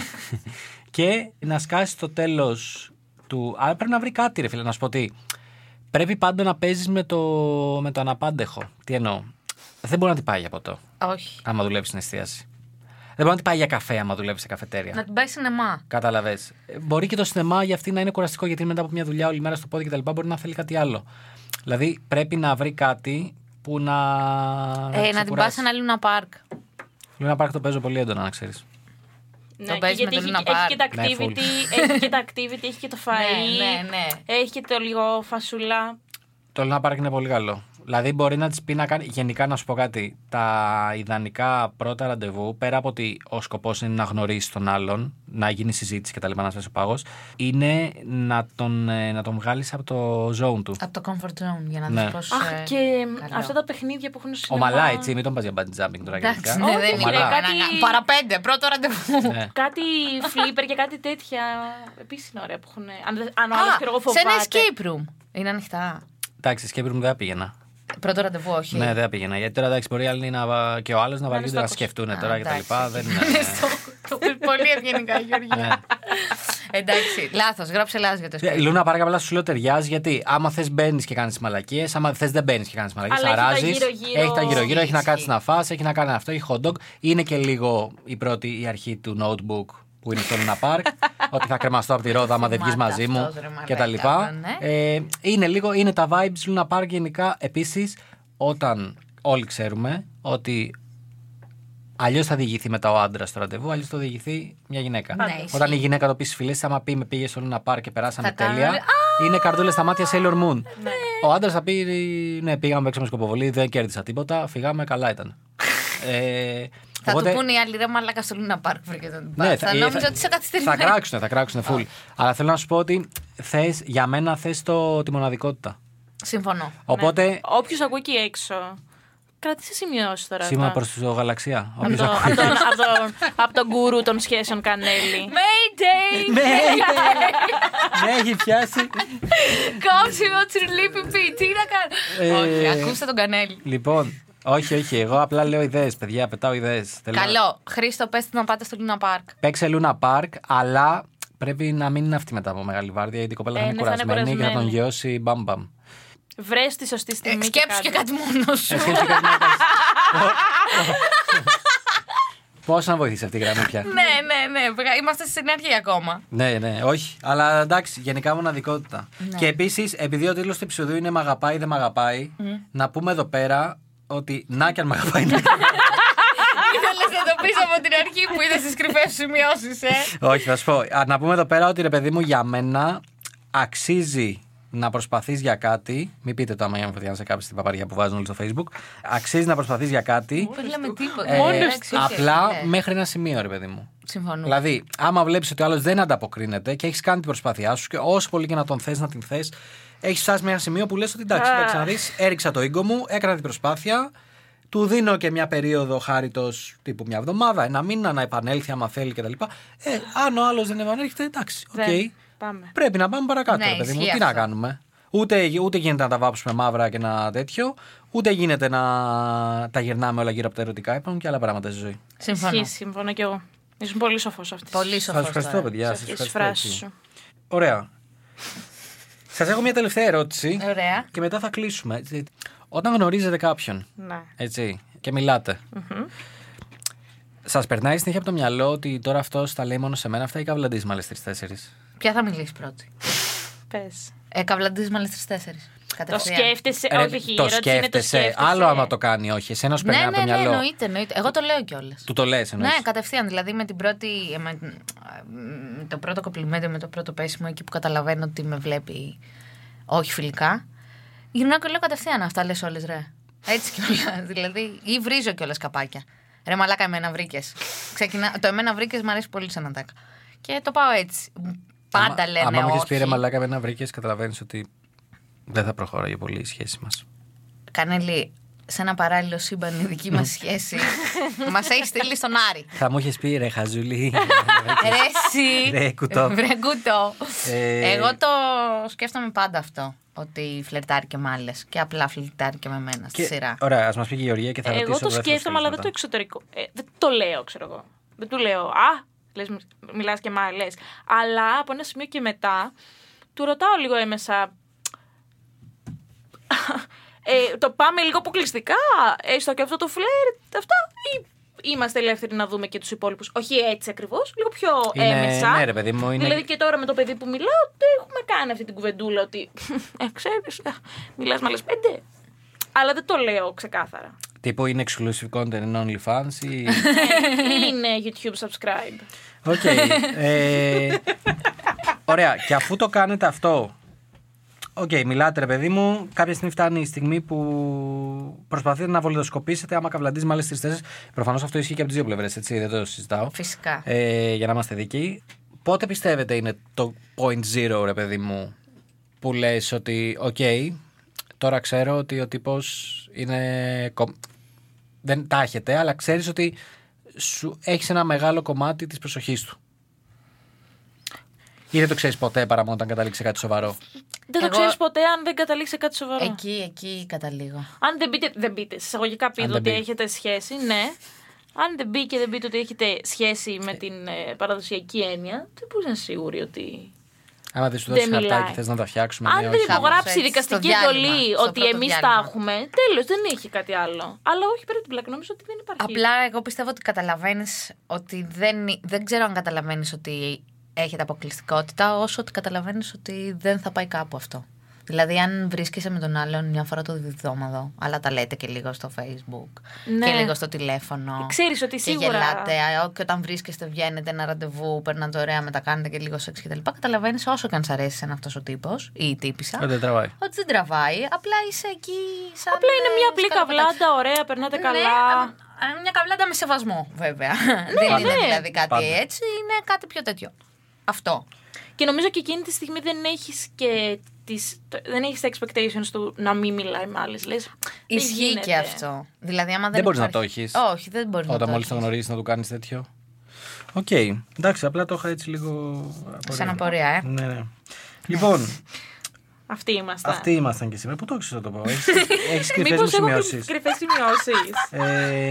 και να σκάσει το τέλος του. Αλλά πρέπει να βρει κάτι, ρε φίλε, να σου πω τι. Πρέπει πάντα να παίζεις με το, με το αναπάντεχο. Τι εννοώ. Δεν μπορεί να την πάει για ποτό,
Όχι.
άμα δουλεύεις στην εστίαση. Δεν μπορεί να την πάει για καφέ, άμα δουλεύεις σε καφετέρια.
Να την πάει σινεμά.
Κατάλαβε. Μπορεί και το σινεμά για αυτή να είναι κουραστικό, γιατί μετά από μια δουλειά όλη μέρα στο πόδι κτλ. μπορεί να θέλει κάτι άλλο. Δηλαδή πρέπει να βρει κάτι που να.
Ε, να την πάει
ξεκουράσει.
σε ένα Λούνα Πάρκ.
Λούνα Πάρκ το παίζω πολύ έντονα, να ξέρεις.
Ναι,
παίζεις
γιατί
με το
έχει,
Luna
έχει και τα
Park. Ναι, full.
activity, έχει και τα activity, έχει και το φαΐ,
Ναι, ναι, ναι.
έχει και το λίγο φασουλά.
Το Luna Park είναι πολύ καλό. Δηλαδή μπορεί να της πει να κάνει. Γενικά να σου πω κάτι. Τα ιδανικά πρώτα ραντεβού, πέρα από ότι ο σκοπός είναι να γνωρίσει τον άλλον, να γίνει συζήτηση κτλ. να σπάσει ο πάγος, είναι να τον, ε, να τον βγάλεις από το zone του.
Από το comfort zone για να
Ναι.
δεις πώς...
Αχ,
ε,
και
καλό.
αυτά τα παιχνίδια που έχουν στο
Ο
σινεμά.
Μαλά, έτσι, μην τον πας για bungee jumping τώρα
Εντάξει,
γενικά.
ναι,
Όχι,
δεν
Ο
είναι.
Μαλά.
κάτι-
Κάτι... Παραπέντε, πρώτο ραντεβού.
Ναι.
Κάτι flipper και κάτι τέτοια. Επίσης είναι ωραία που έχουν. Αν, δεν- αν ο
Α,
άλλος ξέρω εγώ
σε ένα
φοβάται.
escape room. Είναι ανοιχτά.
Εντάξει, escape room δεν θα πήγαινα.
Πρώτο ραντεβού, όχι.
Ναι, δεν θα πήγαινα. Γιατί τώρα εντάξει, μπορεί άλλοι να, βα- και ο άλλος να βαριούνται να
στόχος.
σκεφτούν
Α,
τώρα κτλ.
εντάξει.
Δεν είναι.
Το πες πολύ ευγενικά, Γιώργη.
Ναι.
Εντάξει, λάθος. Γράψε λάθος για το
Ε,
escape.
Λούνα, πάρα απλά σου λέω ταιριάζει γιατί άμα θες μπαίνεις και κάνεις μαλακίες, άμα θες δεν μπαίνεις και κάνεις μαλακίες,
Αλλά έχει τα
αράζεις.
γύρω-γύρω.
Έχει τα γύρω-γύρω, έχει να
Ισχύει.
κάτσεις να φας, έχει να κάνει αυτό, έχει hot dog. Είναι και λίγο η πρώτη η αρχή του notebook που είναι στο Luna Park. ότι θα κρεμαστώ από τη ρόδα άμα δεν βγεις
Θυμάται
μαζί μου
αυτός, ρε μαλάκα,
κτλ.
ναι.
Ε, είναι λίγο, είναι τα vibes Luna Park γενικά. Επίσης, όταν όλοι ξέρουμε ότι Αλλιώς θα διηγηθεί μετά ο άντρας στο ραντεβού, αλλιώς θα διηγηθεί μια γυναίκα.
Ναι, ισχύει.
Όταν η γυναίκα το πεις στι φίλες, άμα πει με πήγες στο Λούνα Πάρ και περάσαμε
Θα κάνουν
τέλεια,
όλοι,
είναι καρδούλες στα μάτια Sailor Moon. Ο άντρας θα πει, ναι, πήγαμε παίξαμε σκοποβολή, δεν κέρδισα τίποτα, φυγάμε, καλά ήταν. Ε,
Θα
οπότε-
του πούνε οι άλλοι ρε μαλάκα στο Λούνα Πάρκ βρήκε τον
ναι,
θα, θα
ε,
νόμιζα ότι είσαι καθυστερημένη.
Θα κράξουν, θα κράξουν full. Αλλά θέλω να σου πω ότι θες, για μένα θες τη μοναδικότητα.
Συμφωνώ.
Οπότε,
Όποιος ακούει εκεί έξω. Κρατήσε σημειώσεις τώρα.
σήμα
αυτά.
προς το γαλαξία.
Από,
Όποιος
το,
ακούει.
από, τον, από, τον, από τον γκουρού των σχέσεων Κανέλη.
Mayday!
Ναι, ναι, έχει πιάσει.
Κόψιμο τσουρλί πιπί, τι να κάνω.
Ε,
Όχι, ακούστε τον Κανέλη.
Λοιπόν, όχι, όχι, εγώ απλά λέω ιδέες, παιδιά, πετάω ιδέες.
Καλό. Χρήστο, πες να πάτε στο Λούνα Πάρκ.
Παίξε Λούνα Πάρκ, αλλά πρέπει να μην είναι αυτή μετά από μεγάλη βάρδια, γιατί η κοπέλα θα
Ε,
είναι
ναι, θα είναι
κουρασμένη και θα τον
κουρασμένη.
γιώσει μπαμ μπαμ.
Βρες τη σωστή στιγμή.
Ε, Σκέψου και κάτι μόνος σου.
Ε, σκέψου κάτι να κάνεις. Πώς να βοηθήσει αυτή η γραμμή πια;
Ναι, ναι, ναι. βγα- Είμαστε στην αρχή ακόμα.
Ναι, ναι, όχι. Αλλά εντάξει, γενικά μοναδικότητα. Και επίσης, επειδή ο τίτλος του επεισοδίου είναι Μ' αγαπάει, δεν μ' αγαπάει, να πούμε εδώ πέρα ότι να κι αν μ' αγαπάει. να κι αν-
πεις από την αρχή που είδες τις κρυφές σημειώσεις, ε;
Όχι, θα σου πω. Α, Να πούμε εδώ πέρα ότι ρε παιδί μου για μένα αξίζει να προσπαθείς για κάτι. Μην πείτε το άμα για να σε κάποιο στην παπαριά που βάζουν όλοι στο Facebook. Αξίζει να προσπαθείς για κάτι.
Δεν λέμε τίποτα.
ε,
Εντάξει, όχι,
απλά
ναι.
μέχρι ένα σημείο, ρε παιδί μου.
Συμφωνώ.
Δηλαδή, άμα βλέπεις ότι ο άλλος δεν ανταποκρίνεται και έχεις κάνει την προσπάθειά σου και όσο πολύ και να τον θες να την θες, έχεις φτάσει με ένα σημείο που λες ότι εντάξει,
Α.
εντάξει να δεις, έριξα το ίγκο μου, έκανα την προσπάθεια. Του δίνω και μια περίοδο χάριτος τύπου μια εβδομάδα, ένα μήνα να επανέλθει άμα θέλει κτλ. Ε, αν ο άλλος δεν επανέρχεται, εντάξει, οκ.
Δεν. Πάμε.
Πρέπει να πάμε παρακάτω,
Ναι,
ρε παιδί μου.
ισχύει
Τι να
αυτό.
κάνουμε. Ούτε, ούτε γίνεται να τα βάψουμε μαύρα και ένα τέτοιο, ούτε γίνεται να τα γυρνάμε όλα γύρω από τα ερωτικά. Υπάρχουν και άλλα πράγματα στη ζωή.
Συμφωνώ.
Ισχύει, συμφωνώ κι εγώ. Ήσουν πολύ σοφός αυτή.
Πολύ
Σας
σοφό.
ευχαριστώ, παιδιά. Σας
Στις
ευχαριστώ φράσεις.
σου.
Ωραία. Σας έχω μια τελευταία ερώτηση
Ωραία.
και μετά θα κλείσουμε. έτσι. Όταν γνωρίζετε κάποιον
Ναι.
έτσι, και μιλάτε Σας περνάει συνέχεια από το μυαλό ότι τώρα αυτός τα λέει μόνο σε μένα, αυτά ή καβλαντίζει με άλλε τρει-τέσσερι.
Ποια θα μιλήσει πρώτη;
Πες.
Ε, καβλαντίζει με άλλε τρει-τέσσερι.
Το σκέφτεσαι; όχι, όχι, η
το
ερώτηση είναι το
σκέφτεσαι.
σκέφτεσαι.
Άλλο άμα το κάνει, όχι. Εσένα σου
Ναι,
περνάει
ναι,
από το
ναι,
μυαλό.
εννοείται, εννοείται. Εγώ το λέω κιόλας.
Του το λες, εννοείς.
Ναι, κατευθείαν. Δηλαδή με την πρώτη. Με, με το πρώτο κοπλιμέντο, με το πρώτο πέσιμο, εκεί που καταλαβαίνω ότι με βλέπει όχι φιλικά. Γυρνάω και λέω κατευθείαν αυτά λες όλες, ρε. Έτσι κιόλας. δηλαδή, ή βρίζω κιόλας καπάκια. Ρε μαλάκα, εμένα βρήκες. Το εμένα βρήκες μου αρέσει πολύ σαν ατάκα. Και το πάω έτσι. Πάντα λένε
Άμα μου
όχι.
είχε πει ρε μαλάκα με να βρήκες, καταλαβαίνεις ότι δεν θα προχωράει πολύ η σχέση μας.
Κανέλη, σε ένα παράλληλο σύμπαν η δική μας σχέση μας έχεις στείλει στον Άρη.
θα μου είχες πει ρε Χαζούλη.
Ρε εσύ.
Ρε, κουτό.
Βρε κουτό.
Ε,
Εγώ το σκέφτομαι πάντα αυτό. Ότι φλερτάρει και με άλλες. Και απλά φλερτάρει και με μένα στη
Και-
σειρά.
Ωραία, ας μας πει και η Γεωργία και θα
Εγώ
ρωτήσω
το
δεύτερο
σκέφτομαι, αλλά δεν το
σκέλος
εξωτερικό. Ε, δεν το λέω, ξέρω εγώ. Δεν του λέω, Α, λες, μιλάς και με άλλες. Αλλά από ένα σημείο και μετά, του ρωτάω λίγο έμεσα. Ε, το πάμε λίγο αποκλειστικά, έστω και αυτό το φλερτ, αυτά, ή είμαστε ελεύθεροι να δούμε και τους υπόλοιπους. Όχι έτσι ακριβώς, λίγο πιο
Είναι-
έμεσα.
ναι, ρε παιδί μου, είναι-
Δηλαδή και τώρα με το παιδί που μιλάω, δεν έχουμε κάνει αυτή την κουβεντούλα ότι. Ε, ξέρεις, μιλάς με άλλες πέντε. Αλλά δεν το λέω ξεκάθαρα.
Τύπου είναι exclusive content in OnlyFans ή.
είναι YouTube subscribe.
Οκ. ε, ωραία. Και αφού το κάνετε αυτό. Οκ, μιλάτε ρε παιδί μου. Κάποια στιγμή φτάνει η στιγμή που προσπαθείτε να βολιδοσκοπήσετε άμα καβλαντίζεις με άλλες τρεις-τέσσερις. Προφανώς αυτό ισχύει και από τις δύο πλευρές, έτσι. Δεν το συζητάω.
Φυσικά.
Ε, για να είμαστε δίκαιοι. Πότε πιστεύετε είναι το point zero, ρε παιδί μου, που λες ότι, οκ, τώρα ξέρω ότι ο τύπος είναι... κο- Δεν τα έχετε, αλλά ξέρεις ότι σου έχεις ένα μεγάλο κομμάτι της προσοχής του. Ή δεν το ξέρεις ποτέ παρά μόνο όταν καταλήξει σε κάτι σοβαρό;
Δεν το
Εγώ-
ξέρεις ποτέ αν δεν καταλήξει σε κάτι σοβαρό.
Εκεί, εκεί καταλήγω.
Αν δεν μπείτε, δεν μπείτε. Σε εισαγωγικά πείτε
δεν
ότι
μπεις.
έχετε σχέση, ναι. Αν δεν μπει και δεν μπείτε ότι έχετε σχέση με την ε, παραδοσιακή έννοια, δεν μπορείς να είσαι σίγουροι ότι.
Άμα δεν σου
Δεν
δώσει χαρτάκι
μιλάει.
θες να τα φτιάξουμε.
Αν
ναι,
δεν
όχι.
Κάπως
υπογράψει η
έτσι, στο
δικαστική
διάλειμμα,
εντολή
στο
ότι
πρώτο
εμείς τα
διάλειμμα.
έχουμε, τέλος, δεν έχει κάτι άλλο. Αλλά όχι πέρα από την πλάκα, νομίζω ότι δεν υπάρχει.
Απλά εγώ πιστεύω ότι καταλαβαίνεις ότι δεν. Δεν ξέρω αν καταλαβαίνεις ότι έχετε αποκλειστικότητα, όσο ότι καταλαβαίνεις ότι δεν θα πάει κάπου αυτό. Δηλαδή, αν βρίσκεσαι με τον άλλον μια φορά το διδόμαδο, αλλά τα λέτε και λίγο στο Facebook
Ναι.
και λίγο στο τηλέφωνο.
Ξέρεις ότι
και
σίγουρα-
γελάτε, α, και όταν βρίσκεστε, βγαίνετε ένα ραντεβού, περνάτε ωραία, μετακάνετε και λίγο σεξ κτλ. Καταλαβαίνεις όσο και αν σ' αρέσει ένα αυτός ο τύπος ή η τύπησα.
Ότι δεν τραβάει.
Ότι δεν τραβάει, απλά είσαι εκεί σαν.
Απλά είναι μια
ε,
απλή
σκαλοπατάκι.
καβλάντα, ωραία, περνάτε καλά.
Ναι, α, μια καβλάντα με σεβασμό, βέβαια. Δεν είναι
ναι.
δηλαδή κάτι
Πάντα.
έτσι, είναι κάτι πιο τέτοιο. Αυτό.
Και νομίζω και εκείνη τη στιγμή δεν έχεις και τις, το- δεν έχεις τα expectations του να μην μιλάει με άλλες. Λες, δεν
Ισχύει
γίνεται.
και αυτό. Δηλαδή, άμα δεν,
Δεν μπορείς να
υπάρχει-
το έχεις.
Όχι, δεν μπορείς να
Όταν
το
μόλις το
έχεις.
γνωρίζεις να του κάνεις τέτοιο. Οκ. Εντάξει, απλά το είχα έτσι λίγο... απορία.
Σαν απορία, ε.
Ναι, ναι. Λοιπόν,
Αυτοί είμαστε.
αυτοί ήμασταν και σήμερα. Πού το ξέρεις να το πω; Έχεις, έχεις κρυφές μου
Μήπως έχω
σημειώσεις.
κρυφές σημειώσεις.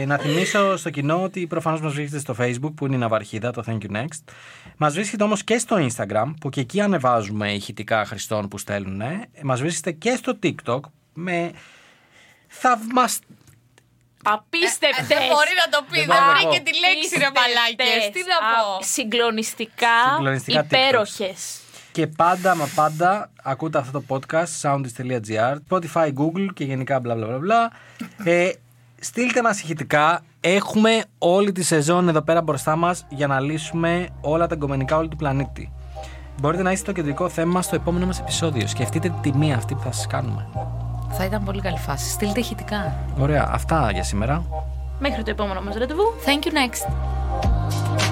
Ε, να θυμίσω στο κοινό ότι προφανώς μας βρίσκετε στο Facebook που είναι η ναυαρχίδα, το Thank You Next. Μας βρίσκετε όμως και στο Instagram που και εκεί ανεβάζουμε ηχητικά χρηστών που στέλνουν. Ε. Μας βρίσκετε και στο TikTok με θαυμασ...
Απίστευτες.
Δεν μπορεί να το πει,
Δεν
δεν
μπορώ να
βρήκε
το
τη λέξη, ρε μαλάκες. Τι να πω.
Συγκλονιστικά,
Συγκλονιστικά
υπέροχες.
Και πάντα μα πάντα ακούτε αυτό το podcast soundist.gr, Spotify, Google και γενικά μπλα μπλα μπλα μπλα. Ε, στείλτε μας ηχητικά. Έχουμε όλη τη σεζόν εδώ πέρα μπροστά μας για να λύσουμε όλα τα εγκομενικά όλου του πλανήτη. Μπορείτε να είστε το κεντρικό θέμα στο επόμενο μας επεισόδιο. Σκεφτείτε τη τιμή αυτή που θα σας κάνουμε.
Θα ήταν πολύ καλή φάση. Στείλτε ηχητικά.
Ωραία, αυτά για σήμερα.
Μέχρι το επόμενο μας ραντεβού.
Thank you next.